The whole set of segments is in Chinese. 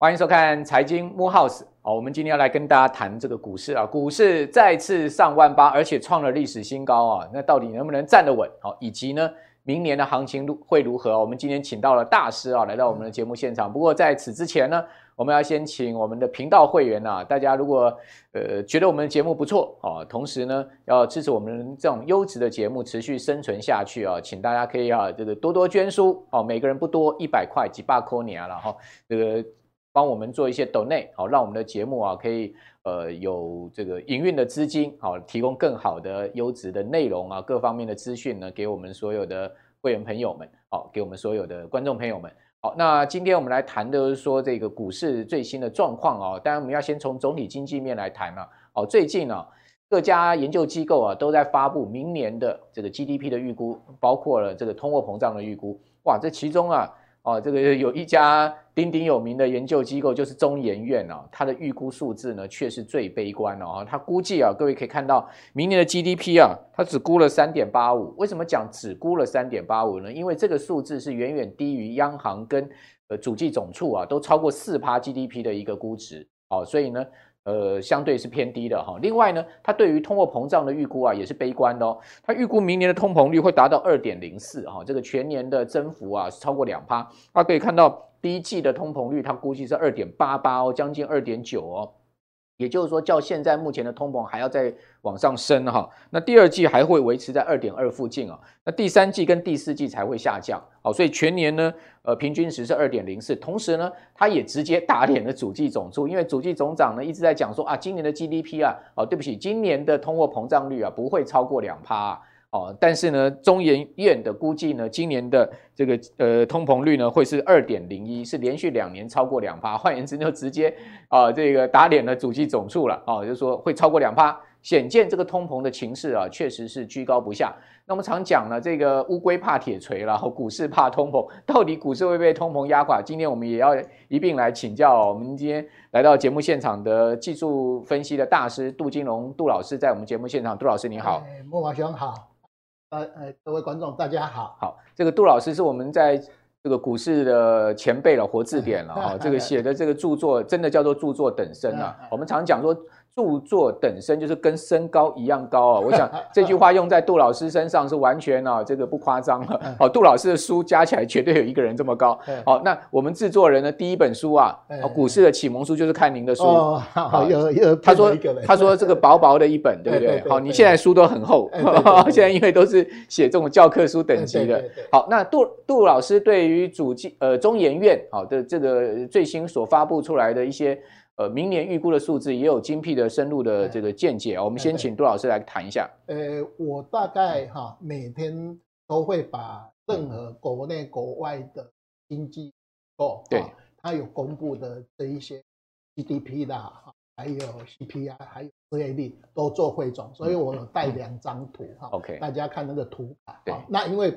欢迎收看财经慕 House。好，我们今天要来跟大家谈这个股市啊，股市再次上万八，而且创了历史新高啊。那到底能不能站得稳？好，以及呢，明年的行情会如何？我们今天请到了大师啊，来到我们的节目现场。不过在此之前呢，我们要先请我们的频道会员啊，大家如果呃觉得我们的节目不错啊，同时呢要支持我们这种优质的节目持续生存下去啊，请大家可以啊这个多多捐书哦，每个人不多，一百块几百块年了哈，这个。帮我们做一些 donate 好，让我们的节目啊可以呃有这个营运的资金，好，提供更好的优质的内容啊，各方面的资讯呢，给我们所有的会员朋友们，好，给我们所有的观众朋友们，好，那今天我们来谈的是说这个股市最新的状况啊，当然我们要先从总体经济面来谈了。哦，最近呢各家研究机构啊都在发布明年的这个 GDP 的预估，包括了这个通货膨胀的预估，哇，这其中啊。哦，这个有一家鼎鼎有名的研究机构，就是中研院哦，它的预估数字呢却是最悲观哦。它估计啊，各位可以看到，明年的 GDP 啊，它只估了三点八五。为什么讲只估了三点八五呢？因为这个数字是远远低于央行跟呃主计总处啊都超过四趴 GDP 的一个估值。哦，所以呢。呃，相对是偏低的哈。另外呢，它对于通货膨胀的预估啊，也是悲观的哦。它预估明年的通膨率会达到二点零四哈，这个全年的增幅啊是超过两趴。大家可以看到第一季的通膨率，它估计是二点八八哦，将近二点九哦。也就是说，较现在目前的通膨还要再往上升哈。那第二季还会维持在二点二附近啊。那第三季跟第四季才会下降。好，所以全年呢，呃，平均值是二点零四。同时呢，它也直接打脸了主计总处，因为主计总长呢一直在讲说啊，今年的 GDP 啊，哦，对不起，今年的通货膨胀率啊不会超过两趴啊。哦，但是呢，中研院的估计呢，今年的这个呃通膨率呢会是二点零一，是连续两年超过两趴。换言之，就直接啊、这个打脸了主计总处了啊，就是说会超过两趴，显见这个通膨的情势啊，确实是居高不下。那么常讲呢，这个乌龟怕铁锤，然后股市怕通膨，到底股市会被通膨压垮？今天我们也要一并来请教我们今天来到节目现场的技术分析的大师杜金龙杜老师，在我们节目现场，杜老师你好，莫华兄好。呃呃，各位观众，大家好。好，这个杜老师是我们在这个股市的前辈了，活字典了哈。这个写的这个著作，真的叫做著作等身啊。我们常讲说。著作等身就是跟身高一样高啊！我想这句话用在杜老师身上是完全啊，这个不夸张了。好，杜老师的书加起来绝对有一个人这么高。好，那我们制作人的第一本书啊，股市的启蒙书就是看您的书。哦，好，有有。他说他说这个薄薄的一本，对不对？好，你现在书都很厚，现在因为都是写这种教科书等级的。好，那杜杜老师对于主计呃中研院好的这个最新所发布出来的一些。呃，明年预估的数字也有精辟的深入的这个见解啊。我们先请杜老师来谈一下。呃，我大概哈每天都会把任何国内国外的经济哦，对，它有公布的这一些 GDP 啦，还有 CPI，还有失业率都做汇总，所以我有带两张图哈。OK，大家看那个图卡。对，那因为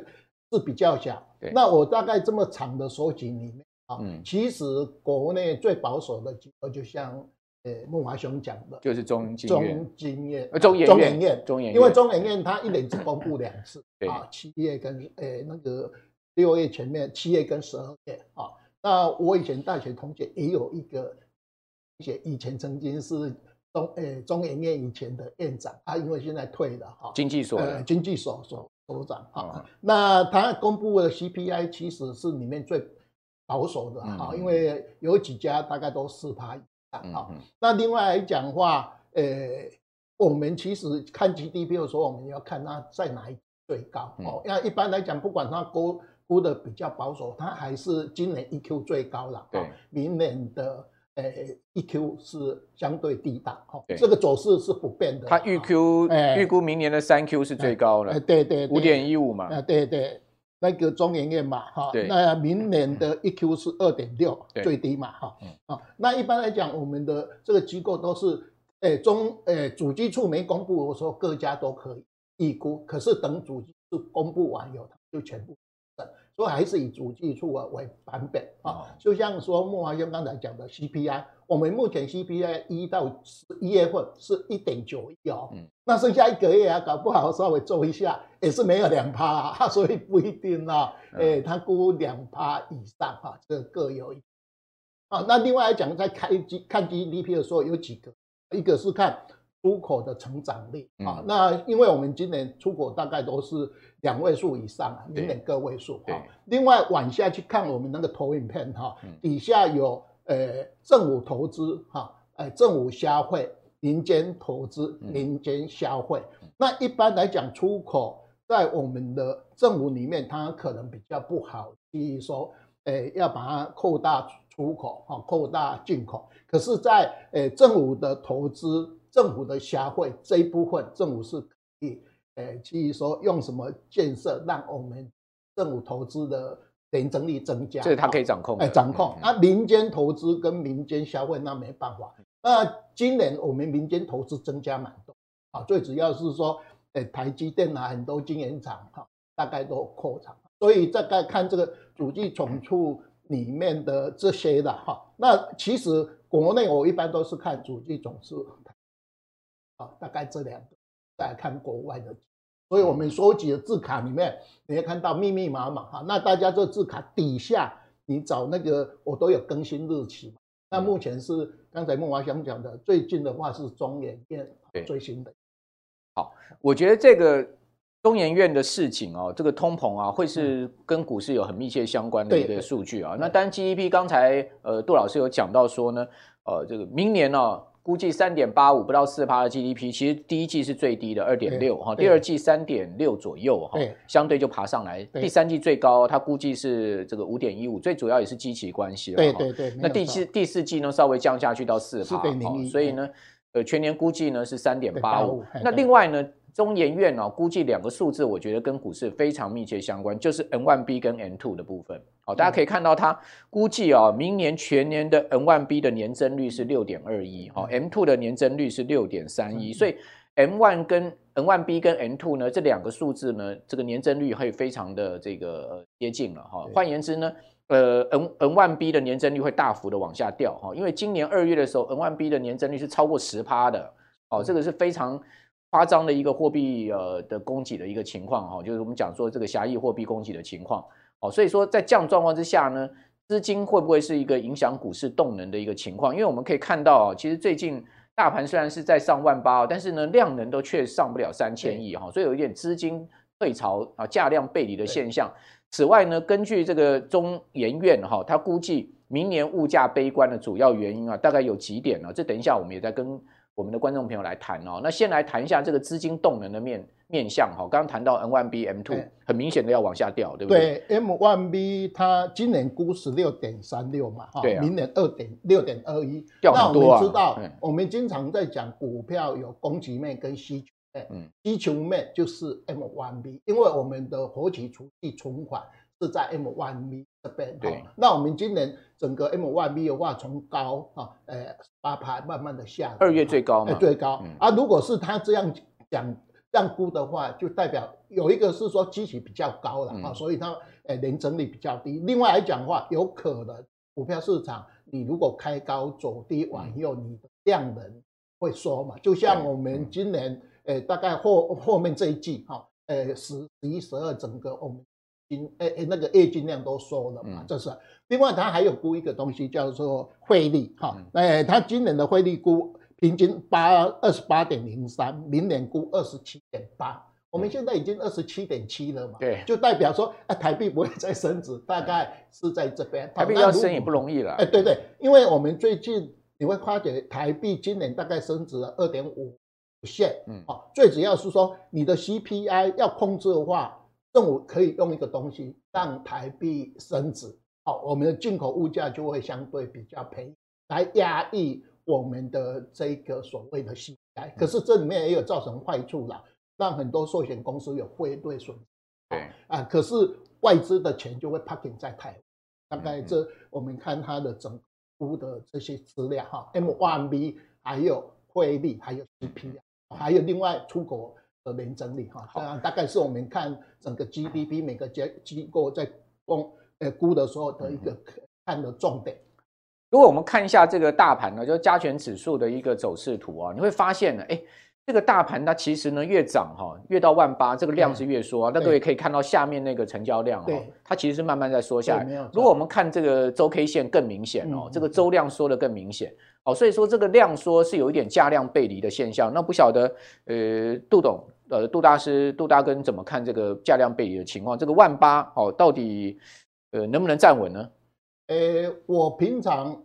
是比较小，对，那我大概这么长的收集里面。嗯，其实国内最保守的机构，就像呃木华雄讲的，就是中经中经院、中研院、中研院，因为中研院它一年只公布两次，啊，七月跟呃那个六月前面，七月跟十二月啊。那我以前大学同学也有一个，以前曾经是中呃中研院以前的院长，他因为现在退了哈，经济所呃经济所所所长啊。那他公布的 CPI 其实是里面最。保守的哈，因为有几家大概都四趴以上啊。那另外来讲的话，呃，我们其实看 GDP 的时候，我们要看它在哪一最高哦。那一般来讲，不管它估估的比较保守，它还是今年 EQ 最高了。对，明年的呃 EQ 是相对低档哈。这个走势是不变的。它预 Q 预估明年的三 Q 是最高的。对对，五点一五嘛。啊，对对。那个中研院嘛，哈，那明年的 EQ 是二点六，最低嘛，哈，啊，那一般来讲，我们的这个机构都是，诶、欸，中，诶、欸，主机处没公布我说，各家都可以预估，可是等主机处公布完以后，它就全部。所以还是以主计处啊为版本啊。就像说莫华兄刚才讲的 CPI，我们目前 CPI 一到十一月份是一点九一哦，那剩下一个月啊，搞不好稍微做一下也是没有两趴啊，所以不一定啊。哎，他估两趴以上啊，这个各有一啊。那另外来讲，在开机看 GDP 的时候有几个，一个是看。出口的成长率啊，那因为我们今年出口大概都是两位数以上啊，零点个位数啊。另外往下去看我们那个投影片哈，底下有呃政府投资哈，呃政府消费、民间投资、民间消费。那一般来讲，出口在我们的政府里面，它可能比较不好，比如说呃要把它扩大出口哈，扩大进口。可是，在呃政府的投资。政府的消费这一部分，政府是可以，诶，至于说用什么建设让我们政府投资的年增率增加，这是他可以掌控，哎，掌控。那民间投资跟民间消费那没办法。那今年我们民间投资增加蛮多，啊，最主要是说，诶，台积电啊，很多晶圆厂哈，大概都扩厂，所以大概看这个主计总处里面的这些的哈。那其实国内我一般都是看主计总处。大概这两个，再来看国外的，所以我们收集的字卡里面，你会看到密密麻麻哈。那大家这字卡底下，你找那个我都有更新日期。那目前是刚才孟华想讲的，最近的话是中研院最新的。好，我觉得这个中研院的事情哦，这个通膨啊，会是跟股市有很密切相关的一个数据啊。那当然 GDP 刚才呃杜老师有讲到说呢，呃，这个明年呢、啊。估计三点八五不到四趴的 GDP，其实第一季是最低的二点六哈，第二季三点六左右哈，相对就爬上来。第三季最高，它估计是这个五点一五，最主要也是基期关系了。对对对。那第四第四季呢，稍微降下去到四趴，所以呢，呃，全年估计呢是三点八五。那另外呢？中研院哦，估计两个数字，我觉得跟股市非常密切相关，就是 N1B 跟 M2 的部分。好，大家可以看到，它估计哦，明年全年的 N1B 的年增率是六点二一，好，M2 的年增率是六点三一，所以 M1 跟 N1B 跟 M2 呢，这两个数字呢，这个年增率会非常的这个接近了哈。换言之呢，呃，M M1B 的年增率会大幅的往下掉哈，因为今年二月的时候，M1B 的年增率是超过十趴的，哦，这个是非常。夸张的一个货币呃的供给的一个情况哈，就是我们讲说这个狭义货币供给的情况哦，所以说在这样状况之下呢，资金会不会是一个影响股市动能的一个情况？因为我们可以看到啊，其实最近大盘虽然是在上万八，但是呢量能都却上不了三千亿哈，所以有一点资金退潮啊，价量背离的现象。此外呢，根据这个中研院哈，它估计明年物价悲观的主要原因啊，大概有几点呢？这等一下我们也在跟。我们的观众朋友来谈哦，那先来谈一下这个资金动能的面面向哈。刚刚谈到 N Y B M two，很明显的要往下掉，对不对？对，M1B 它今年估十六点三六嘛，哈，明年二点六点二一，掉很多啊。那我们知道，我们经常在讲股票有供给面跟需求面，嗯，需求面就是 M one B，因为我们的活期储蓄存款。是在 M1B 这边，对。那我们今年整个 M1B 的话，从高啊，呃，八排慢慢的下。二月最高嘛，最高。啊，如果是他这样讲这样估的话，就代表有一个是说基期比较高了啊，所以它呃年整理比较低。另外来讲的话，有可能股票市场你如果开高走低往右，你的量能会缩嘛。就像我们今年呃大概后后面这一季哈，呃十十一十二整个我们。诶诶，那个月均量都收了嘛，这是。另外，它还有估一个东西叫做汇率哈，诶，它今年的汇率估平均八二十八点零三，明年估二十七点八，我们现在已经二十七点七了嘛，对，就代表说，哎，台币不会再升值，大概是在这边。台币要升也不容易了。哎，对对，因为我们最近你会发觉台币今年大概升值了二点五线，嗯，哦，最主要是说你的 CPI 要控制的话。政府可以用一个东西让台币升值，好，我们的进口物价就会相对比较便宜，来压抑我们的这个所谓的 CPI。可是这里面也有造成坏处啦，让很多寿险公司有汇兑损失。对啊，可是外资的钱就会 parking 在台湾。大概这我们看它的整估的这些资料哈，M1B 还有汇率，还有 CPI，还有另外出口。的年整理哈，这样大概是我们看整个 GDP 每个机机构在公呃估的时候的一个看的重点。如果我们看一下这个大盘呢，就是加权指数的一个走势图啊，你会发现呢，哎。这个大盘它其实呢越涨哈，越到万八，这个量是越缩啊。那各位可以看到下面那个成交量哈，它其实是慢慢在缩下来。如果我们看这个周 K 线更明显哦，这个周量缩的更明显哦，所以说这个量缩是有一点价量背离的现象。那不晓得呃杜董呃杜大师杜大根怎么看这个价量背离的情况？这个万八哦到底呃能不能站稳呢？呃，我平常。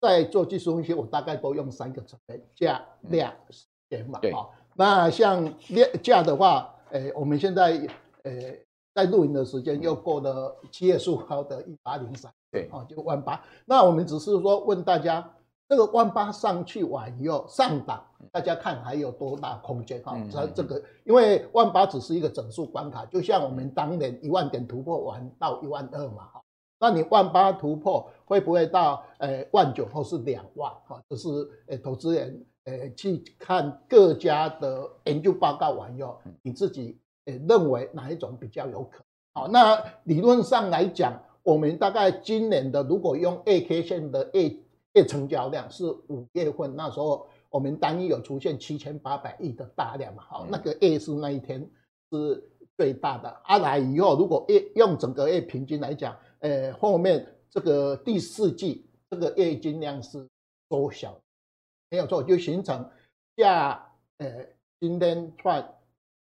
在做技术分析，我大概都用三个层面：价、量、时间嘛。好，那像量价的话，呃，我们现在诶在录影的时间又过了七月十五号的一八零三，对，哦，就万八。那我们只是说问大家，这个万八上去完以后上档，大家看还有多大空间？哈，这这个，因为万八只是一个整数关卡，就像我们当年一万点突破完到一万二嘛，哈。那你万八突破会不会到呃万九或是两万？哈，这是呃投资人呃去看各家的研究报告完以后，你自己呃认为哪一种比较有可能？好，那理论上来讲，我们大概今年的如果用月 K 线的月月成交量是五月份那时候，我们单一有出现七千八百亿的大量嘛？好，那个月是那一天是最大的。啊，来以后如果月用整个月平均来讲。呃，后面这个第四季这个月均量是缩小，没有错，就形成价呃今天创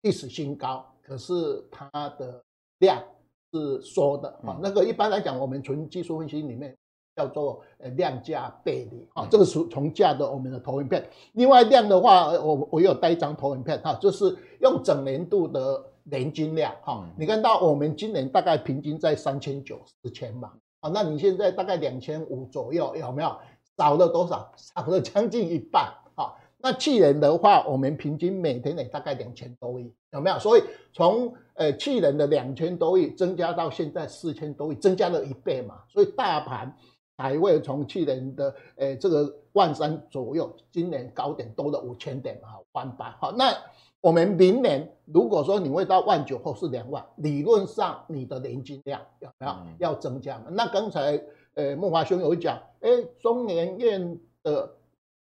历史新高，可是它的量是缩的啊。那个一般来讲，我们纯技术分析里面叫做呃量价背离啊。这个是从价的我们的投影片。另外量的话，我我有带一张投影片哈，就是用整年度的。年均量哈，你看到我们今年大概平均在三千九四千嘛，啊，那你现在大概两千五左右，有没有少了多少？少了将近一半啊。那去年的话，我们平均每天也大概两千多亿，有没有？所以从呃去年的两千多亿增加到现在四千多亿，增加了一倍嘛。所以大盘还会从去年的呃这个万三左右，今年高点多了五千点啊，万八好那。我们明年如果说你会到万九或是两万，理论上你的年金量有没有要增加嘛？那刚才呃慕驊兄有讲，哎，中年院的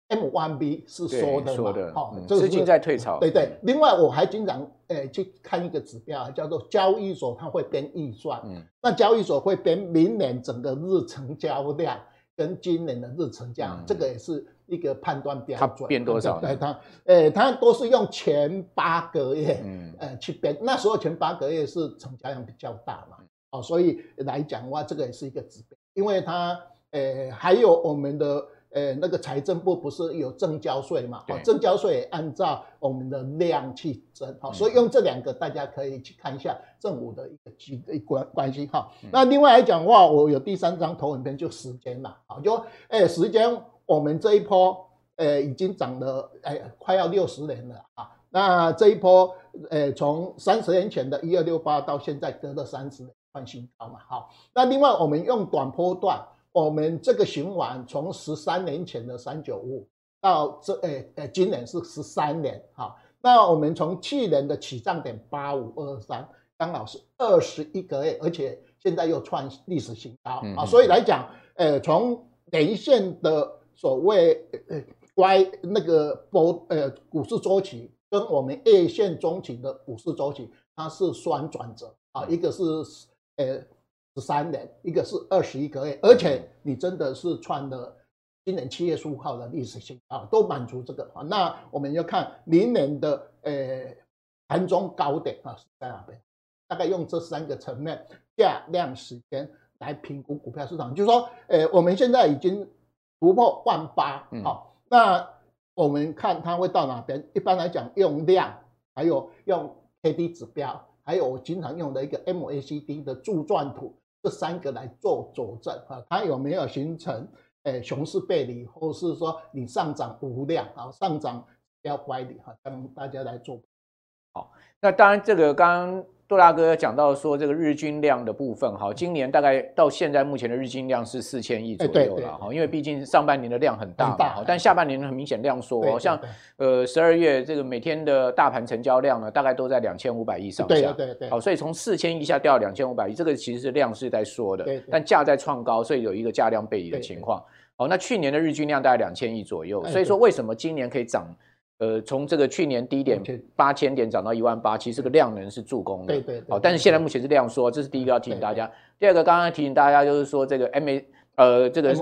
M1B 是说的嘛？好，资金在退潮。对对。另外我还经常呃去看一个指标，叫做交易所它会编预算，嗯，那交易所会编明年整个日成交量跟今年的日成交量，这个也是。一个判断标准，它变多少？对它，诶，它都是用前八个月，嗯，呃，去编。那时候前八个月是成交量比较大嘛，哦，所以来讲的话，这个也是一个指标，因为它，诶，还有我们的，诶，那个财政部不是有征交税嘛？哦，证交税按照我们的量去征，好，所以用这两个大家可以去看一下政府的一个机关关系哈。那另外来讲的话，我有第三张投影片，就时间嘛，好，就，诶，时间。我们这一波，呃，已经涨了，哎，快要六十年了啊。那这一波，呃，从三十年前的一二六八到现在隔了三十年换新高嘛，好。那另外我们用短波段，我们这个循环从十三年前的三九五到这，呃，呃，今年是十三年，好。那我们从去年的起涨点八五二三，刚好是二十一个月，而且现在又创历史新高啊。所以来讲，呃，从年线的所谓呃乖那个波呃股市周期跟我们月线中期的股市周期，它是双转折啊，一个是呃十三年，一个是二十一个月，而且你真的是创了今年七月十五号的历史新高，都满足这个啊。那我们要看明年的呃盘中高点啊是在哪边？大概用这三个层面价量时间来评估股票市场，就是说呃我们现在已经。突破万八，好，那我们看它会到哪边？一般来讲，用量，还有用 K D 指标，还有我经常用的一个 M A C D 的柱状图，这三个来做佐证啊，它有没有形成诶熊市背离，或是说你上涨无量啊，上涨要乖离哈，让大家来做。好，那当然这个刚刚杜大哥讲到说这个日均量的部分，哈，今年大概到现在目前的日均量是四千亿左右了，哈，因为毕竟上半年的量很大嘛，但下半年很明显量缩，好像呃十二月这个每天的大盘成交量呢，大概都在两千五百亿上下，对对对，好，所以从四千亿下掉到两千五百亿，这个其实是量是在缩的，但价在创高，所以有一个价量背离的情况。好，那去年的日均量大概两千亿左右，所以说为什么今年可以涨？呃，从这个去年低点八千点涨到一万八，其实这个量能是助攻的。对对。好，但是现在目前是量缩，这是第一个要提醒大家。第二个，刚刚提醒大家就是说这个 M A 呃这个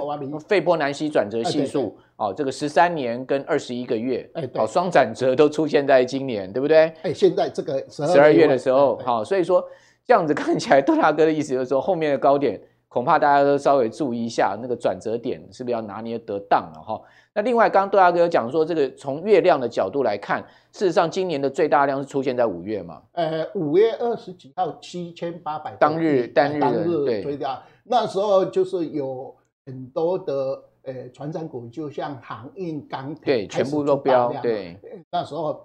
费波南西转折系数，哦，这个十三年跟二十一个月，哎，好，双转折都出现在今年，对不对？哎，现在这个十二月的时候，好，所以说这样子看起来，杜大哥的意思就是说后面的高点。恐怕大家都稍微注意一下，那个转折点是不是要拿捏得当了哈？那另外，刚刚杜大哥有讲说，这个从月亮的角度来看，事实上今年的最大量是出现在五月嘛？呃，五月二十几号七千八百当日单日当日最大，那时候就是有很多的呃船产股，就像航运、钢铁，对，全部都飙，对，那时候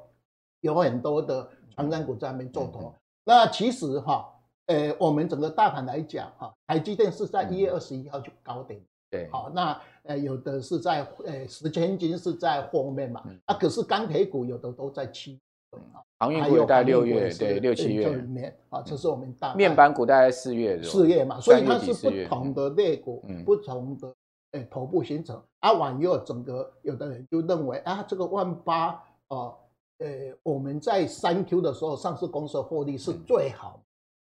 有很多的船产股在那边做头。嗯、那其实哈。呃，我们整个大盘来讲，哈，台积电是在一月二十一号就高点，对，好，那呃有的是在呃十千金是在后面嘛，啊，可是钢铁股有的都在七月，航运股也在六月，对，六七月里面，啊，这是我们大面板股大概四月，四月嘛，所以它是不同的类股，不同的呃头部形成，啊，往右整个有的人就认为啊，这个万八，啊，呃，我们在三 Q 的时候上市公司的获利是最好。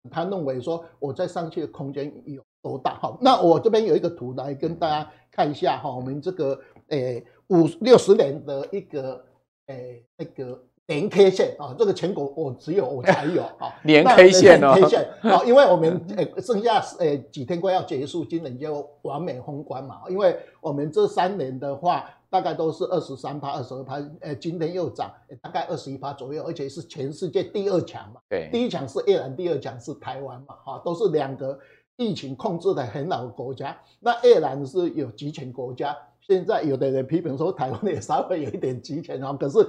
他认为说我在上去的空间有多大？哈，那我这边有一个图来跟大家看一下哈，我们这个诶五六十年的一个诶那个年 K 线啊，这个全国我只有我才有啊，年 K 线哦，K 线啊，因为我们诶剩下诶几天快要结束，今年就完美封关嘛，因为我们这三年的话。大概都是二十三趴、二十二趴，呃，今天又涨，大概二十一趴左右，而且是全世界第二强嘛。对，第一强是越南，第二强是台湾嘛，哈，都是两个疫情控制的很好的国家。那越南是有集权国家，现在有的人批评说台湾也稍微有一点集权啊，可是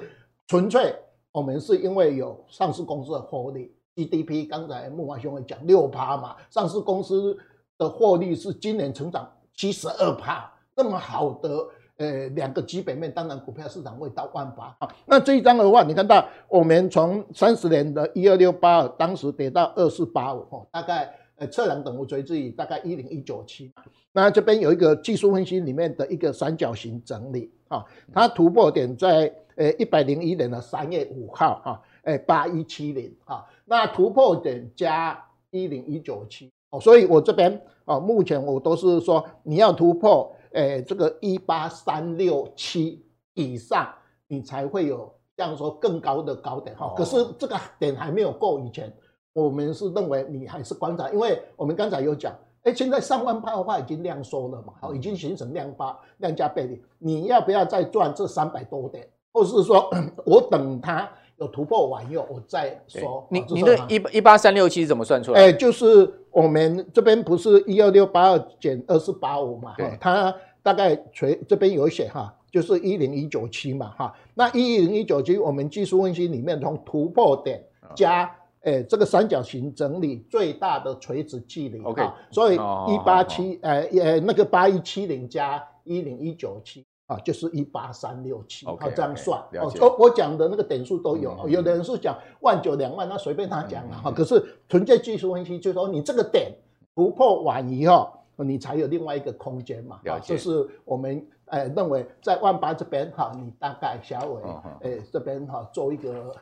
纯粹我们是因为有上市公司的获利，GDP 刚才木华兄会讲六趴嘛，上市公司的获利是今年成长七十二趴，那么好的。呃，两个基本面，当然股票市场会到万八。啊，那这一张的话，你看到我们从三十年的一二六八二，当时跌到二四八五，大概呃测量等幅垂直于大概一零一九七。那这边有一个技术分析里面的一个三角形整理，啊，它突破点在呃一百零一年的三月五号，哈，呃八一七零，啊，那突破点加一零一九七，哦，所以我这边啊，目前我都是说你要突破。诶，这个一八三六七以上，你才会有这样说更高的高点哈。可是这个点还没有够以前，我们是认为你还是观察，因为我们刚才有讲，诶，现在上万八的话已经量缩了嘛，好，已经形成量八量价背离，你要不要再赚这三百多点，或者是说我等它有突破完以后我再说？你你的一一八三六七是怎么算出来？诶，就是我们这边不是一二六八二减二四八五嘛，哈，它。大概垂这边有写哈，就是一零一九七嘛哈，那一零一九七我们技术分析里面从突破点加诶这个三角形整理最大的垂直距离，OK，所以一八七呃呃那个八一七零加一零一九七啊就是一八三六七，好这样算哦，我我讲的那个点数都有，有的人是讲万九两万，那随便他讲了哈，可是纯粹技术分析就是说你这个点突破完以后。你才有另外一个空间嘛？啊，就是我们呃认为在万八这边哈，你大概小微呃这边哈做一个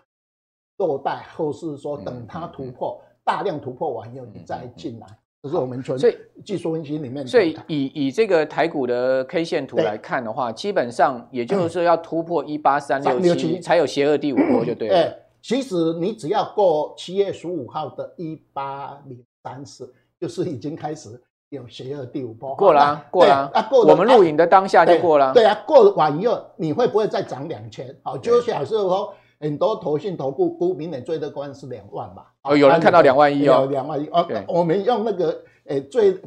落袋，或是说等它突破大量突破完以后你再进来，这是我们纯技术分析里面。所以以以这个台股的 K 线图来看的话，基本上也就是说要突破一八三六七才有邪恶第五波就对了。哎，其实你只要过七月十五号的一八零三四，就是已经开始。有邪恶第五波过了、啊，过了啊，过我们录影的当下就过了、啊对。对啊，过完以后你会不会再涨两千？好，就是假设说很多投信投顾估明年最乐观是两万吧。哦，有人看到两万一哦，两万一哦。我们用那个诶最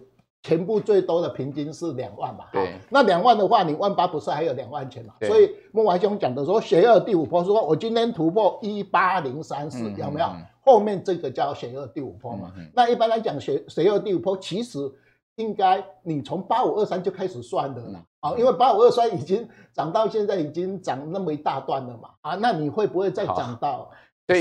全部最多的平均是两万吧。对，那两万的话，你万八不是还有两万钱嘛？所以慕驊兄讲的说邪恶第五波，说我今天突破一八零三四，有没有？后面这个叫邪恶第五波嘛。嗯、那一般来讲，邪邪恶第五波其实应该你从八五二三就开始算的了啊，因为八五二三已经涨到现在已经涨那么一大段了嘛啊，那你会不会再涨到？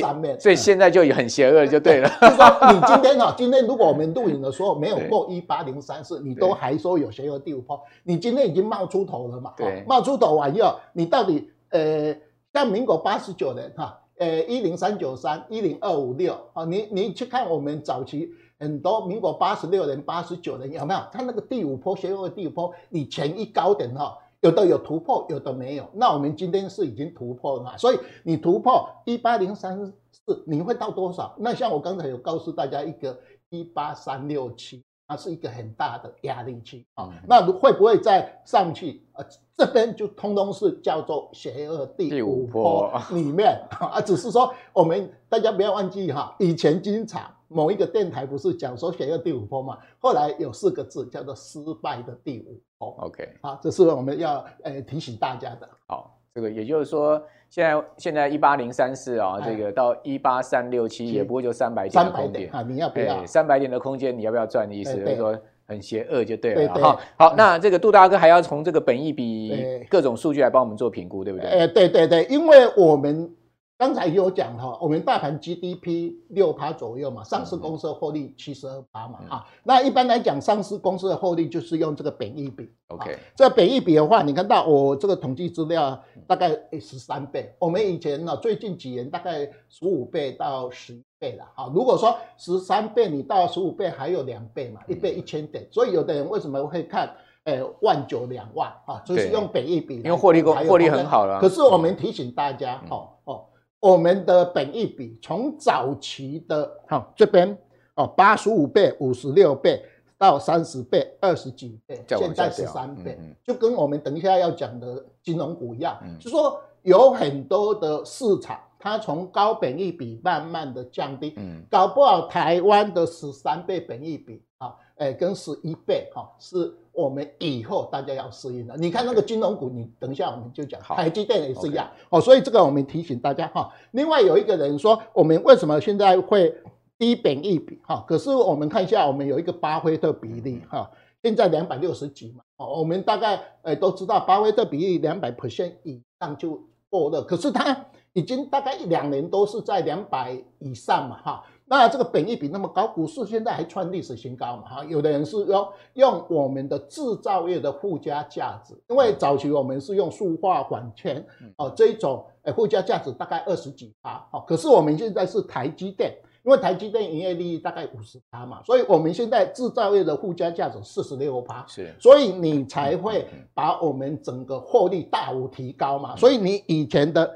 上面，所以现在就很邪恶，就对了。就是说，你今天哈，今天如果我们录影的时候没有过一八零三四，你都还说有邪恶第五波，你今天已经冒出头了嘛？对，冒出头完以后，你到底呃，像民国八十九年哈，呃，一零三九三一零二五六啊，你你去看我们早期很多民国八十六年、八十九年有没有？它那个第五波邪恶第五波，你前一高点哈。有的有突破，有的没有。那我们今天是已经突破了嘛？所以你突破一八零三四，你会到多少？那像我刚才有告诉大家一个一八三六七，它是一个很大的压力区啊。那会不会再上去？呃，这边就通通是叫做邪恶第五波里面 啊。只是说我们大家不要忘记哈，以前经常。某一个电台不是讲说写个第五波嘛？后来有四个字叫做失败的第五波。OK，好，这是我们要呃提醒大家的。好，这个也就是说，现在现在一八零三四啊，这个到一八三六七也不会就三百点的空间啊，你要不要？三百点的空间你要不要赚的意思？就是说很邪恶就对了。哈，好，那这个杜大哥还要从这个本益比各种数据来帮我们做评估，对不对？哎，对对对，因为我们。刚才有讲哈，我们大盘 GDP 六趴左右嘛，上市公司的获利七十二趴嘛，啊，那一般来讲，上市公司的获利就是用这个本益比。OK，这本益比的话，你看到我这个统计资料大概十三倍，我们以前呢最近几年大概十五倍到十一倍了，哈，如果说十三倍你到十五倍还有两倍嘛，一倍一千点，所以有的人为什么会看，哎，万九两万啊，就是用本益比，因为获利获利很好了。可是我们提醒大家，哦哦。我们的本益比从早期的哈这边哦八十五倍、五十六倍到三十倍、二十几倍，现在十三倍，就跟我们等一下要讲的金融股一样，就是说有很多的市场，它从高本益比慢慢的降低，嗯搞不好台湾的十三倍本益比啊，哎跟十一倍哈是。我们以后大家要适应的。你看那个金融股，你等一下我们就讲，台积电也是一样哦。所以这个我们提醒大家哈。另外有一个人说，我们为什么现在会低本一比哈？可是我们看一下，我们有一个巴菲特比例哈，现在两百六十几嘛。哦，我们大概诶都知道，巴菲特比例两百 percent 以上就够了。可是他已经大概一两年都是在两百以上嘛哈。那这个本益比那么高，股市现在还创历史新高嘛？哈，有的人是用用我们的制造业的附加价值，因为早期我们是用塑化缓存哦，这一种诶附加价值大概二十几趴，哦，可是我们现在是台积电，因为台积电营业利益大概五十趴嘛，所以我们现在制造业的附加价值四十六趴，是，所以你才会把我们整个获利大幅提高嘛，所以你以前的。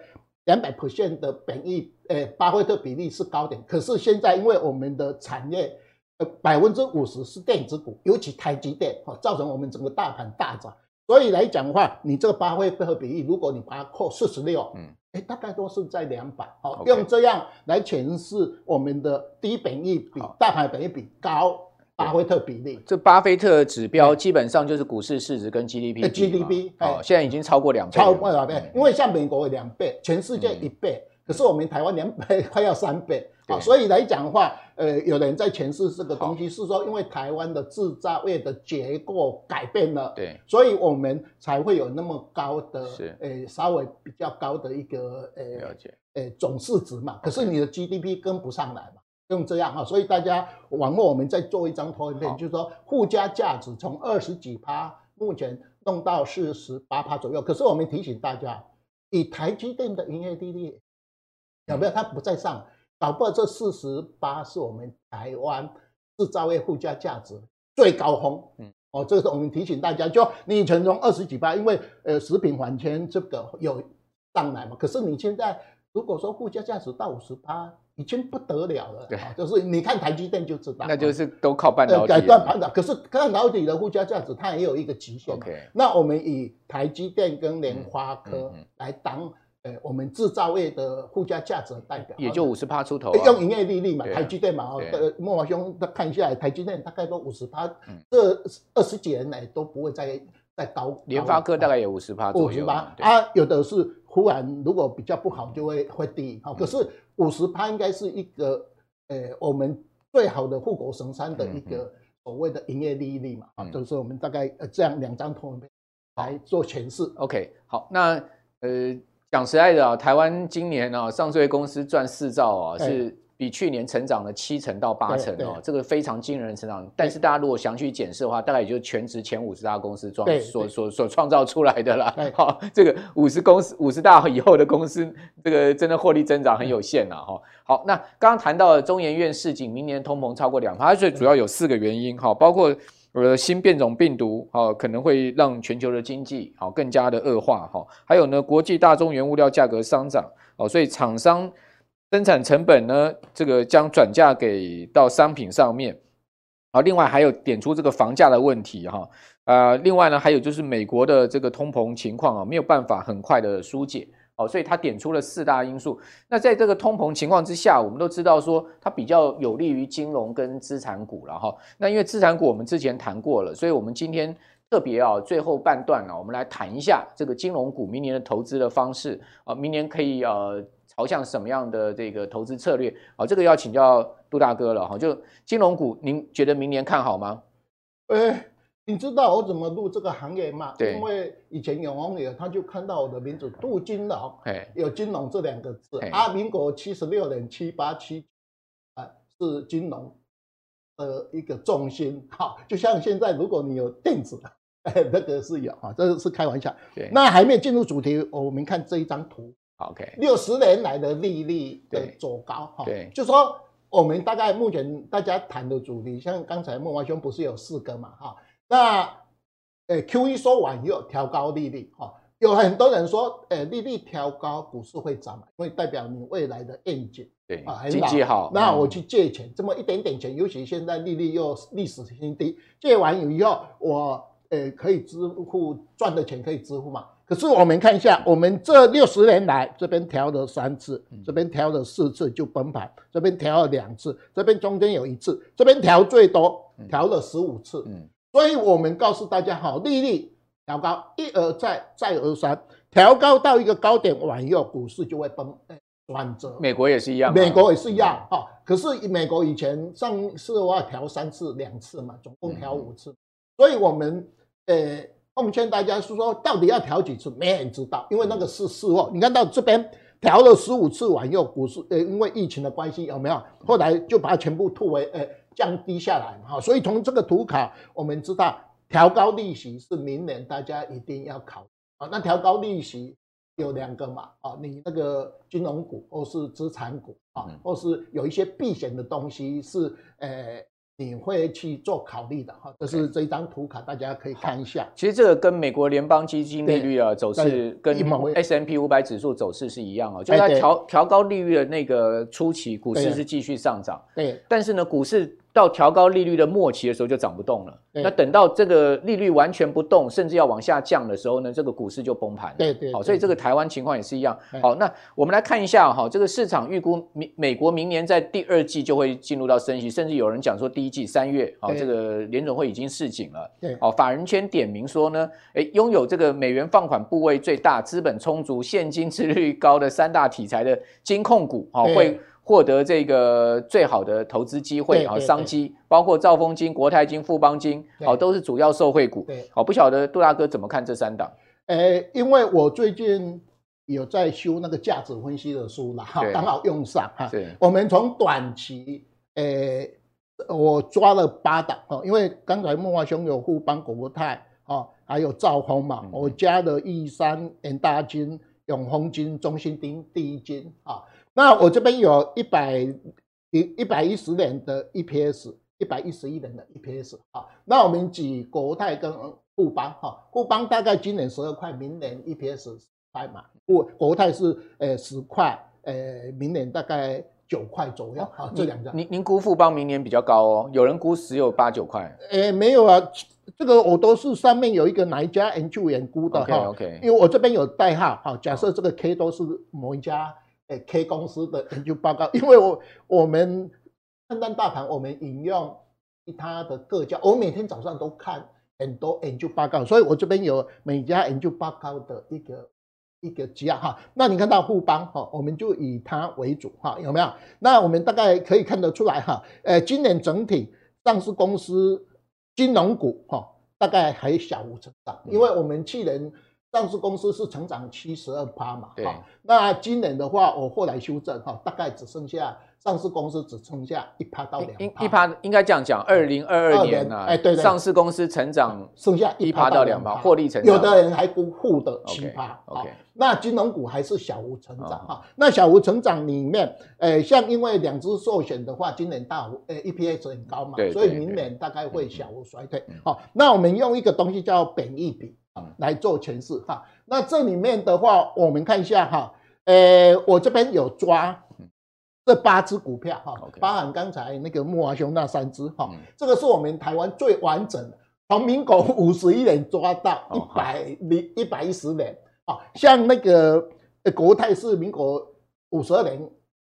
两百 percent 的本益，呃，巴菲特比例是高点，可是现在因为我们的产业，呃，百分之五十是电子股，尤其台积电，哈，造成我们整个大盘大涨。所以来讲的话，你这个巴菲特比例，如果你把它扣四十六，嗯，哎，大概都是在两百，好，用这样来诠释我们的低本益比，大盘本益比高。巴菲特比例，这巴菲特指标基本上就是股市市值跟 GDP。GDP 哦，现在已经超过两倍，超过两倍。因为像美国有两倍，全世界一倍，可是我们台湾两倍，快要三倍啊。所以来讲的话，呃，有人在诠释这个东西，是说因为台湾的制造业的结构改变了，对，所以我们才会有那么高的，呃，稍微比较高的一个呃，了解，呃，总市值嘛。可是你的 GDP 跟不上来嘛。用这样哈，所以大家往后我们再做一张投影片，就是说附加价值从二十几趴，目前弄到四十八趴左右。可是我们提醒大家，以台积电的营业利率有没有？它不在上，搞不好这四十八是我们台湾制造业附加价值最高峰。嗯，哦，这个是我们提醒大家，就你以前从二十几趴，因为呃食品环境这个有上来嘛，可是你现在如果说附加价值到五十趴。已经不得了了，对，就是你看台积电就知道，那就是都靠半导体。改断半导，可是半导体的附加价值它也有一个极限。OK，那我们以台积电跟联发科来当呃我们制造业的附加价值的代表，也就五十趴出头。用营业利率嘛，台积电嘛，哦，慕驊兄看下来，台积电大概都五十趴，这二十几年来都不会再再高。联发科大概也五十趴左右。五十趴啊，有的是忽然如果比较不好就会会低，好，可是。五十趴应该是一个呃，我们最好的护国神山的一个所谓的营业利益率嘛，啊、嗯，就是我们大概呃这样两张图来做诠释。OK，好，那呃讲实在的啊，台湾今年啊上市公司赚四兆啊是。比去年成长了七成到八成哦，这个非常惊人的成长。但是大家如果详细检视的话，大概也就是全职前五十大公司创所所所创造出来的啦。好，这个五十公司五十大以后的公司，这个真的获利增长很有限呐。哈，好，那刚刚谈到了中研院市警，明年通膨超过两趴，最主要有四个原因哈，包括呃新变种病毒哦可能会让全球的经济哦更加的恶化哈，还有呢国际大宗原物料价格上涨哦，所以厂商。生产成本呢，这个将转嫁给到商品上面，好，另外还有点出这个房价的问题哈，呃，另外呢还有就是美国的这个通膨情况啊，没有办法很快的疏解，哦，所以他点出了四大因素。那在这个通膨情况之下，我们都知道说它比较有利于金融跟资产股了哈。那因为资产股我们之前谈过了，所以我们今天特别啊，最后半段呢，我们来谈一下这个金融股明年的投资的方式啊，明年可以呃。朝向什么样的这个投资策略？好，这个要请教杜大哥了哈。就金融股，您觉得明年看好吗？哎，你知道我怎么入这个行业吗？对，因为以前永红也他就看到我的名字杜金龙，有金融这两个字。啊，民国七十六年七八七啊，是金融的一个重心。好，就像现在，如果你有电子，哎，那个是有啊，这是开玩笑。对，那还没有进入主题，我们看这一张图。OK，六十年来的利率的走高哈，对，就说我们大概目前大家谈的主题，像刚才孟华兄不是有四个嘛哈，那呃 QE 说完又调高利率哈，有很多人说呃利率调高股市会涨，因为代表你未来的愿景对啊经济好，那我去借钱这么一点点钱，尤其现在利率又历史新低，借完以后我呃可以支付赚的钱可以支付嘛。可是我们看一下，我们这六十年来，这边调了三次，这边调了四次就崩盘，这边调了两次，这边中间有一次，这边调最多，调了十五次。所以我们告诉大家，好，利率调高一而再，再而三，调高到一个高点完以后，股市就会崩，转折。美国也是一样，美国也是一样。哈，可是美国以前上次的话调三次，两次嘛，总共调五次。所以我们，呃。奉劝大家是说，到底要调几次？没人知道，因为那个是事后。你看到这边调了十五次完以后，股市呃，因为疫情的关系，有没有？后来就把它全部吐为呃降低下来哈。所以从这个图卡，我们知道调高利息是明年大家一定要考啊。那调高利息有两个嘛啊，你那个金融股或是资产股啊，或是有一些避险的东西是呃。你会去做考虑的哈，这是这一张图卡，大家可以看一下。其实这个跟美国联邦基金利率啊走势，跟 S M P 五百指数走势是一样哦，就是它调调高利率的那个初期，股市是继续上涨。对，但是呢，股市。到调高利率的末期的时候就涨不动了，那等到这个利率完全不动，甚至要往下降的时候呢，这个股市就崩盘了。对对，好，所以这个台湾情况也是一样。好，那我们来看一下哈，这个市场预估美美国明年在第二季就会进入到升息，甚至有人讲说第一季三月，好，这个联总会已经示警了。对，好，法人圈点名说呢，诶，拥有这个美元放款部位最大、资本充足、现金殖利率高的三大题材的金控股，好会。获得这个最好的投资机会啊，商机包括兆丰金、国泰金、富邦金，好都是主要受惠股。好，不晓得杜大哥怎么看这三档？诶，因为我最近有在修那个价值分析的书了哈，刚好用上哈。我们从短期，诶，我抓了八档哈，因为刚才孟华兄有富邦、国泰啊，还有兆丰嘛，我加了玉山、元大金、永丰金、中信金、第一金啊。那我这边有一百一一百一十年的 EPS，一百一十一年的 EPS 啊。那我们举国泰跟富邦哈，富邦大概今年十二块，明年 EPS 十块嘛。国国泰是呃十块，呃明年大概九块左右啊。这两家，您您估富邦明年比较高哦，有人估十有八九块。呃没有啊，这个我都是上面有一个哪一家研究员估的哈。OK OK，因为我这边有代号哈，假设这个 K 都是某一家。K 公司的研究报告，因为我我们判断大盘，我们引用其他的各家，我每天早上都看很多研究报告，所以我这边有每家研究报告的一个一个家哈。那你看到富邦哈，我们就以它为主哈，有没有？那我们大概可以看得出来哈，呃，今年整体上市公司金融股哈，大概还小幅成长，因为我们去年。上市公司是成长七十二趴嘛？对。那今年的话，我后来修正哈，大概只剩下上市公司只剩下一趴到两趴。一趴应该这样讲，二零二二年啊，哎对对，上市公司成长剩下一趴到两趴，获利成长。有的人还不负的七趴。OK。那金融股还是小幅成长哈。那小幅成长里面，呃，像因为两只寿险的话，今年大呃 EPS 很高嘛，所以明年大概会小幅衰退。好，那我们用一个东西叫本益比。来做诠释哈，那这里面的话，我们看一下哈，呃，我这边有抓这八只股票哈，包含刚才那个木华兄那三只哈，这个是我们台湾最完整的，从民国五十一年抓到一百零一百一十年啊，像那个国泰是民国五十二年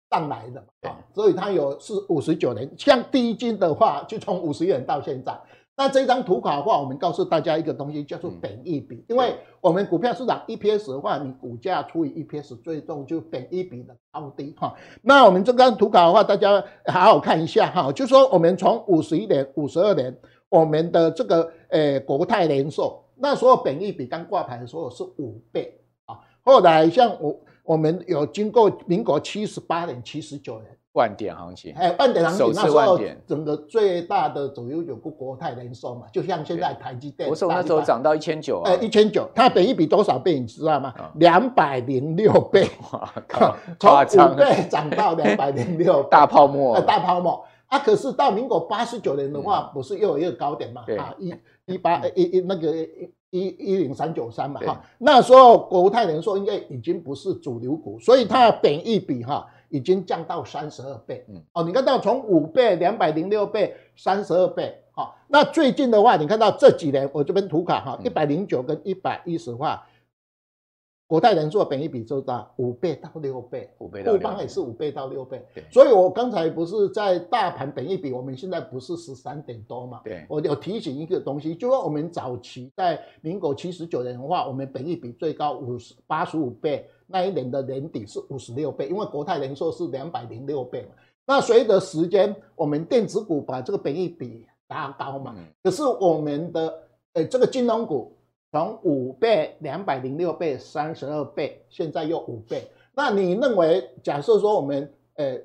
上来的啊，所以它有是五十九年，像第一金的话，就从五十一年到现在。那这张图卡的话，我们告诉大家一个东西，叫做本益比。因为我们股票市场 EPS 的话，你股价除以 EPS 最重就本益比的高低哈。那我们这张图卡的话，大家好好看一下哈，就说我们从五十一年、五十二年，我们的这个呃国泰人寿那时候本益比刚挂牌的时候是五倍啊。后来像我我们有经过民国七十八年、七十九年。万点行情，哎，万点行情那时候整个最大的主流有个国泰人寿嘛，就像现在台积电，国寿那时候涨到一千九，哎，一千九，它本一比多少倍你知道吗？两百零六倍，从五倍涨到两百零六，大泡沫，大泡沫。啊！可是到民国八十九年的话，不是又有一个高点嘛？啊，一一八一一那个一一零三九三嘛，哈，那时候国泰人寿应该已经不是主流股，所以它的本益比哈。已经降到三十二倍，嗯，哦，你看到从五倍、两百零六倍、三十二倍，好，那最近的话，你看到这几年，我这边图卡哈，一百零九跟一百一十话，国泰人寿本益比就大五倍到六倍，五倍到六倍，富邦也是五倍到六倍，对，所以我刚才不是在大盘本益比，我们现在不是十三点多嘛，对，我有提醒一个东西，就说我们早期在民国七十九年的话，我们本益比最高五十八十五倍。那一年的年底是五十六倍，因为国泰人寿是两百零六倍嘛。那随着时间，我们电子股把这个本益比拉高嘛。可是我们的呃这个金融股从五倍、两百零六倍、三十二倍，现在又五倍。那你认为，假设说我们呃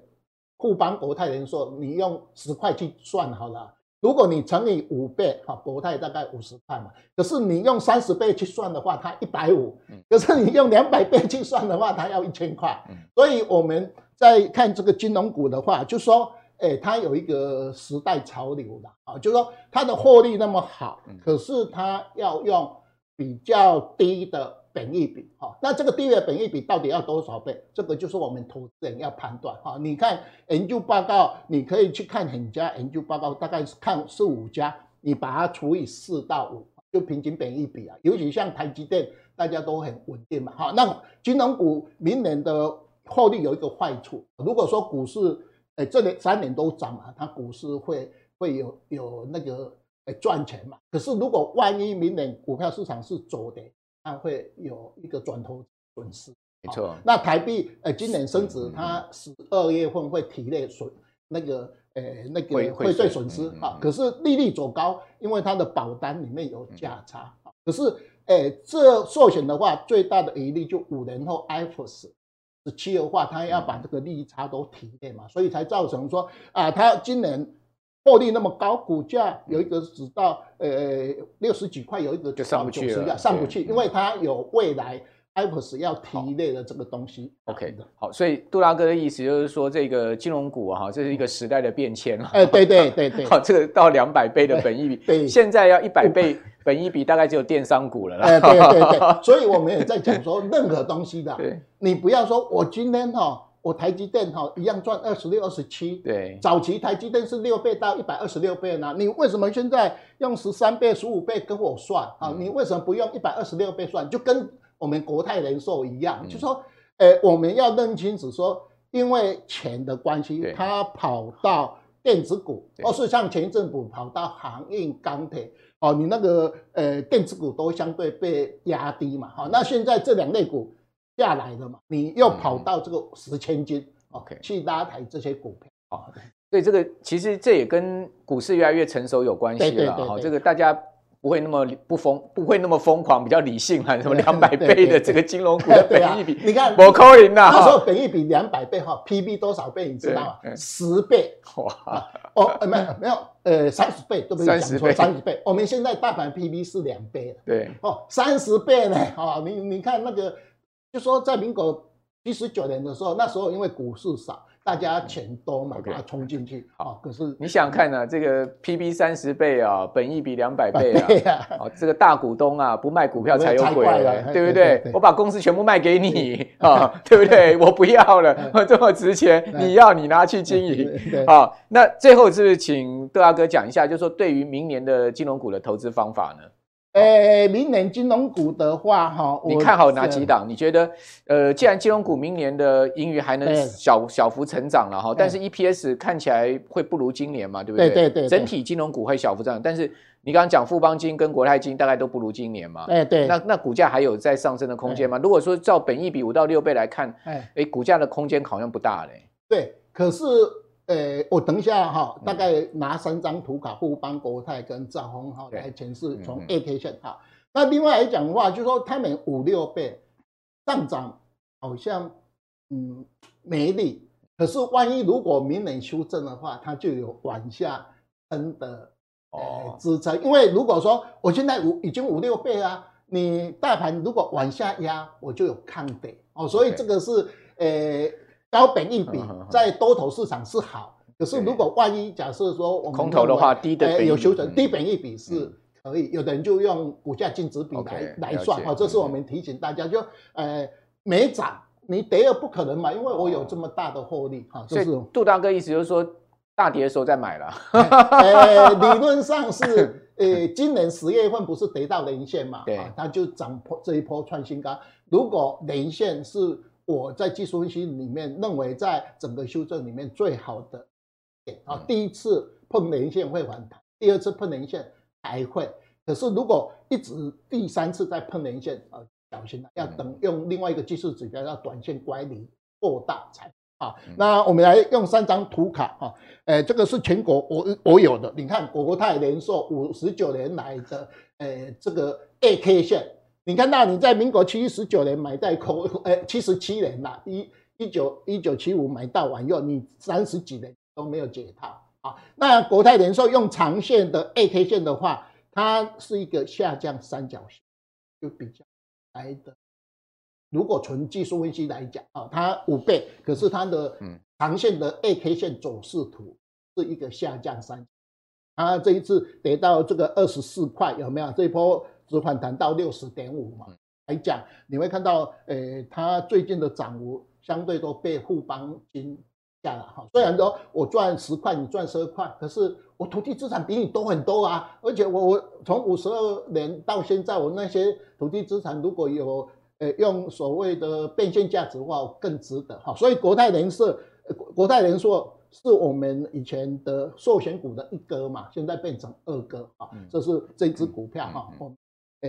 富邦国泰人寿，你用十块去算好了。如果你乘以五倍，哈，国泰大概五十块嘛。可是你用三十倍去算的话，它一百五。可是你用两百倍去算的话，它要一千块。所以我们在看这个金融股的话，就说，哎，它有一个时代潮流的啊，就是说它的获利那么好，可是它要用比较低的。本益比，哈，那这个低的本益比到底要多少倍？这个就是我们投资人要判断，哈。你看研究报告，你可以去看很家研究报告，大概是看四五家，你把它除以四到五，就平均本益比啊。尤其像台积电，大家都很稳定嘛，哈。那金融股明年的获利有一个坏处，如果说股市，哎，这里三年都涨嘛，它股市会会有有那个哎赚钱嘛。可是如果万一明年股票市场是走的，它会有一个转头损失，没错。那台币呃，今年升值，它十二月份会体内损那个呃那个汇兑损失啊。可是利率走高，因为它的保单里面有价差啊。可是呃，这寿险的话，最大的疑虑就五年后 IFRS 十七的话，它要把这个利差都体内嘛，所以才造成说啊，它今年。获利那么高，股价有一个只到呃六十几块，有一个就上不去了，上不去，因为它有未来 IPOS 要提类的这个东西。OK，好，所以杜大哥的意思就是说，这个金融股哈，这是一个时代的变迁了。哎，对对对对，好，这个到两百倍的本益比，对，现在要一百倍本益比，大概只有电商股了啦。哎，对对对，所以我们也在讲说，任何东西的，你不要说我今天哈。我台积电哈一样赚二十六、二十七。对，早期台积电是六倍到一百二十六倍呢。你为什么现在用十三倍、十五倍跟我算啊？你为什么不用一百二十六倍算？就跟我们国泰人寿一样，就说，诶，我们要认清楚说，因为钱的关系，它跑到电子股，或是像前一阵子跑到航运、钢铁，哦，你那个呃电子股都相对被压低嘛。好，那现在这两类股。下来了嘛，你又跑到这个十千金，OK，去拉抬这些股票。好，所以这个其实这也跟股市越来越成熟有关系了。好，这个大家。不会那么不疯，不会那么疯狂，比较理性啊。什么两百倍的这个金融股的本益比，你看，我扣零了。那时候本益比两百倍哈，PB 多少倍你知道吗？十倍。哇！哦，没有没有，呃，三十倍对不对？三十倍，三十倍。我们现在大盘 PB 是两倍。对。哦，三十倍呢？哦，你你看那个，就说在民国七十九年的时候，那时候因为股市少。大家钱多嘛，把它冲进去。好，可是你想看呢？这个 PB 三十倍啊，本益比两百倍啊，哦，这个大股东啊，不卖股票才有鬼，对不对？我把公司全部卖给你啊，对不对？我不要了，我这么值钱，你要你拿去经营。好，那最后是不是请杜大哥讲一下，就是说对于明年的金融股的投资方法呢？诶、欸，明年金融股的话，哈，你看好哪几档？你觉得，呃，既然金融股明年的盈余还能小、欸、小幅成长了哈，但是 EPS 看起来会不如今年嘛，对不对？对对对，整体金融股会小幅增长，但是你刚刚讲富邦金跟国泰金大概都不如今年嘛。对，那那股价还有在上升的空间吗？欸、如果说照本益比五到六倍来看，哎、欸，股价的空间好像不大嘞。对，可是。呃、欸，我等一下哈，大概拿三张图卡，富邦、国泰跟兆丰哈来诠释从 A K 线哈。那另外来讲的话，就是说他们五六倍上涨，好像嗯没力。可是万一如果明年修正的话，它就有往下撑的呃支撑。因为如果说我现在五已经五六倍啊，你大盘如果往下压，我就有抗跌哦。所以这个是呃。欸高本益比在多头市场是好，可是如果万一假设说我们空头的话，低的有修正，低本益比是可以，有的人就用股价净值比来来算啊，这是我们提醒大家，就呃没涨，你跌了不可能嘛，因为我有这么大的获利哈。所以杜大哥意思就是说，大跌的时候再买了。呃，理论上是，呃，今年十月份不是跌到年线嘛，对，它就涨破这一波创新高，如果零线是。我在技术分析里面认为，在整个修正里面最好的点啊，第一次碰连线会反弹，第二次碰连线还会，可是如果一直第三次再碰连线啊，小心了，要等用另外一个技术指标叫短线乖离过大才啊。那我们来用三张图卡啊，诶，这个是全国我我有的，你看国泰人寿五十九年来的诶这个 A K 线。你看到你在民国七十九年买在口，呃，七十七年啦，一一九一九七五买到完以后，你三十几年都没有解套啊。那国泰人寿用长线的 A K 线的话，它是一个下降三角形，就比较来的。如果纯技术分析来讲啊，它五倍，可是它的长线的 A K 线走势图是一个下降三角形。它这一次跌到这个二十四块，有没有这一波？只反弹到六十点五嘛，来讲你会看到，诶、欸，它最近的涨幅相对都被富邦金下了哈。虽然说我赚十块，你赚十二块，可是我土地资产比你多很多啊。而且我我从五十二年到现在，我那些土地资产如果有诶、欸、用所谓的变现价值的话，更值得哈。所以国泰人寿，国泰人寿是我们以前的寿险股的一哥嘛，现在变成二哥啊。这是这只股票哈。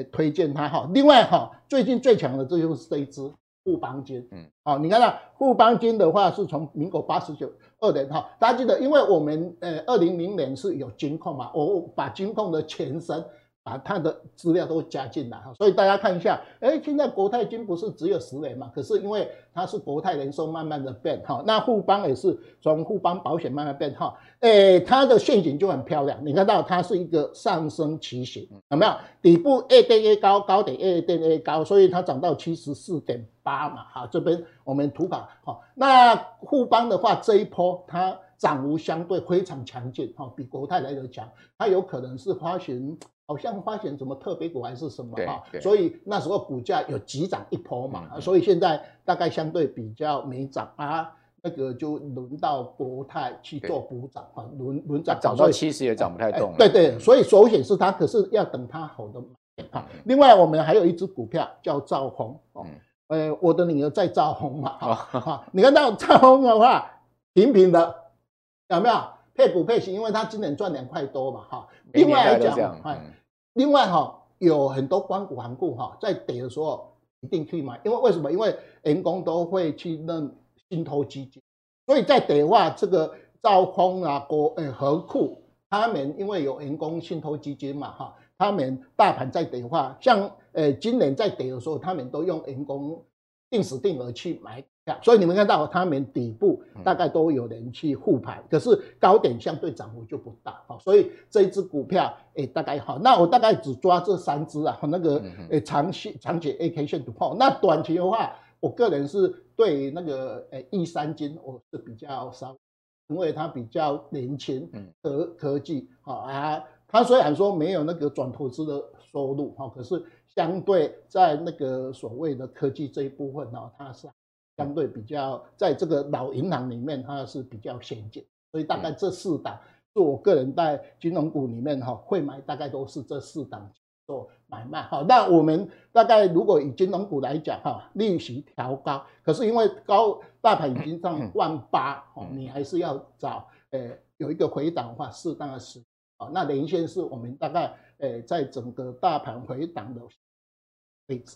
推荐它哈，另外哈，最近最强的这就是这一支富邦金，嗯，好，你看到富邦金的话是从民国八十九二年哈，大家记得，因为我们呃二零零年是有金控嘛，我把金控的前身。把它的资料都加进来哈，所以大家看一下，哎，现在国泰金不是只有十年嘛？可是因为它是国泰人寿慢慢的变哈，那富邦也是从富邦保险慢慢变哈，哎，它的陷阱就很漂亮，你看到它是一个上升旗形，有没有？底部 A 点 A 高，高点 A 点 A 高，所以它涨到七十四点八嘛，哈，这边我们图卡哈，那富邦的话这一波它涨幅相对非常强劲哈，比国泰来的强，它有可能是发行。好像发现什么特别股还是什么哈，所以那时候股价有急涨一波嘛，嗯、所以现在大概相对比较没涨啊，那个就轮到国泰去做补涨啊，轮轮涨，涨到七十也涨不太动了。对对，所以首选是它，可是要等它好的啊。另外我们还有一只股票叫兆宏哦，呃，我的女儿在兆宏嘛，哈，你看到兆宏的话平平的，有没有配股配息？因为它今年赚两块多嘛，哈。另外来讲，哎，另外哈，有很多光谷行股哈，在跌的时候一定去买，因为为什么？因为员工都会去认信托基金，所以在的话这个兆丰啊、国诶和库，他们因为有员工信托基金嘛，哈，他们大盘在的话，像诶今年在跌的时候，他们都用员工定时定额去买。所以你们看到他们底部大概都有人去护盘，可是高点相对涨幅就不大，所以这一只股票，诶，大概好，那我大概只抓这三只啊，那个诶长期长期 A K 线图，那短期的话，我个人是对那个诶一三金我是比较少，因为它比较年轻，科科技好啊，它虽然说没有那个转投资的收入哈，可是相对在那个所谓的科技这一部分呢，它是。相对比较，在这个老银行里面，它是比较先进，所以大概这四档是我个人在金融股里面哈会买，大概都是这四档做买卖。好，那我们大概如果以金融股来讲哈，利息调高，可是因为高大盘已经上万八，哦，你还是要找呃有一个回档的话，适当的时机。好，那连线是我们大概呃在整个大盘回档的位置。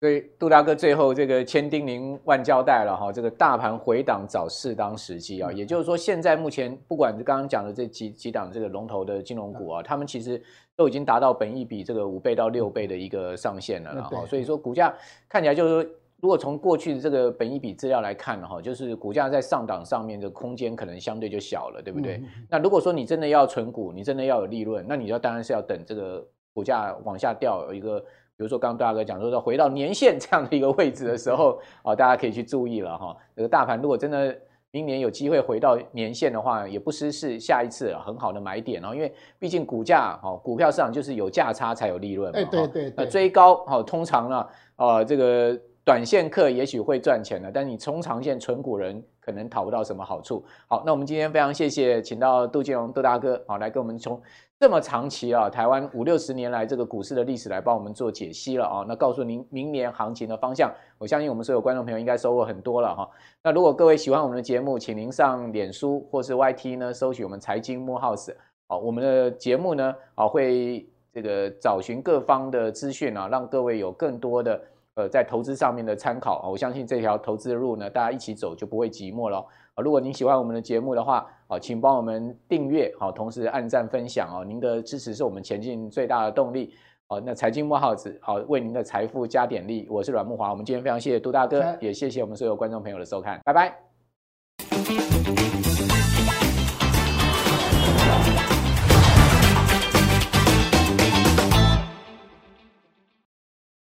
所以杜大哥最后这个千叮咛万交代了哈，这个大盘回档找适当时机啊，也就是说，现在目前不管是刚刚讲的这几几档这个龙头的金融股啊，他们其实都已经达到本益比这个五倍到六倍的一个上限了哈，所以说股价看起来就是说，如果从过去的这个本益比资料来看哈，就是股价在上档上面的空间可能相对就小了，对不对？那如果说你真的要存股，你真的要有利润，那你要当然是要等这个股价往下掉有一个。比如说，刚刚大哥讲说，说回到年线这样的一个位置的时候，啊，大家可以去注意了哈。这个大盘如果真的明年有机会回到年线的话，也不失是下一次很好的买点哦。因为毕竟股价，哈，股票市场就是有价差才有利润嘛。哎，对对对。追高，哈，通常呢，呃，这个短线客也许会赚钱的，但你中长线存股人可能讨不到什么好处。好，那我们今天非常谢谢请到杜金龙杜大哥，好，来跟我们从。这么长期啊，台湾五六十年来这个股市的历史来帮我们做解析了啊，那告诉您明年行情的方向，我相信我们所有观众朋友应该收获很多了哈。那如果各位喜欢我们的节目，请您上脸书或是 YT 呢，搜取我们财经慕 House，好，我们的节目呢，啊会这个找寻各方的资讯啊，让各位有更多的呃在投资上面的参考啊，我相信这条投资的路呢，大家一起走就不会寂寞了。如果您喜欢我们的节目的话，好，请帮我们订阅，好，同时按赞分享哦。您的支持是我们前进最大的动力。好，那财经慕 House，好，为您的财富加点力。我是阮木华，我们今天非常谢谢杜大哥，也谢谢我们所有观众朋友的收看，拜拜。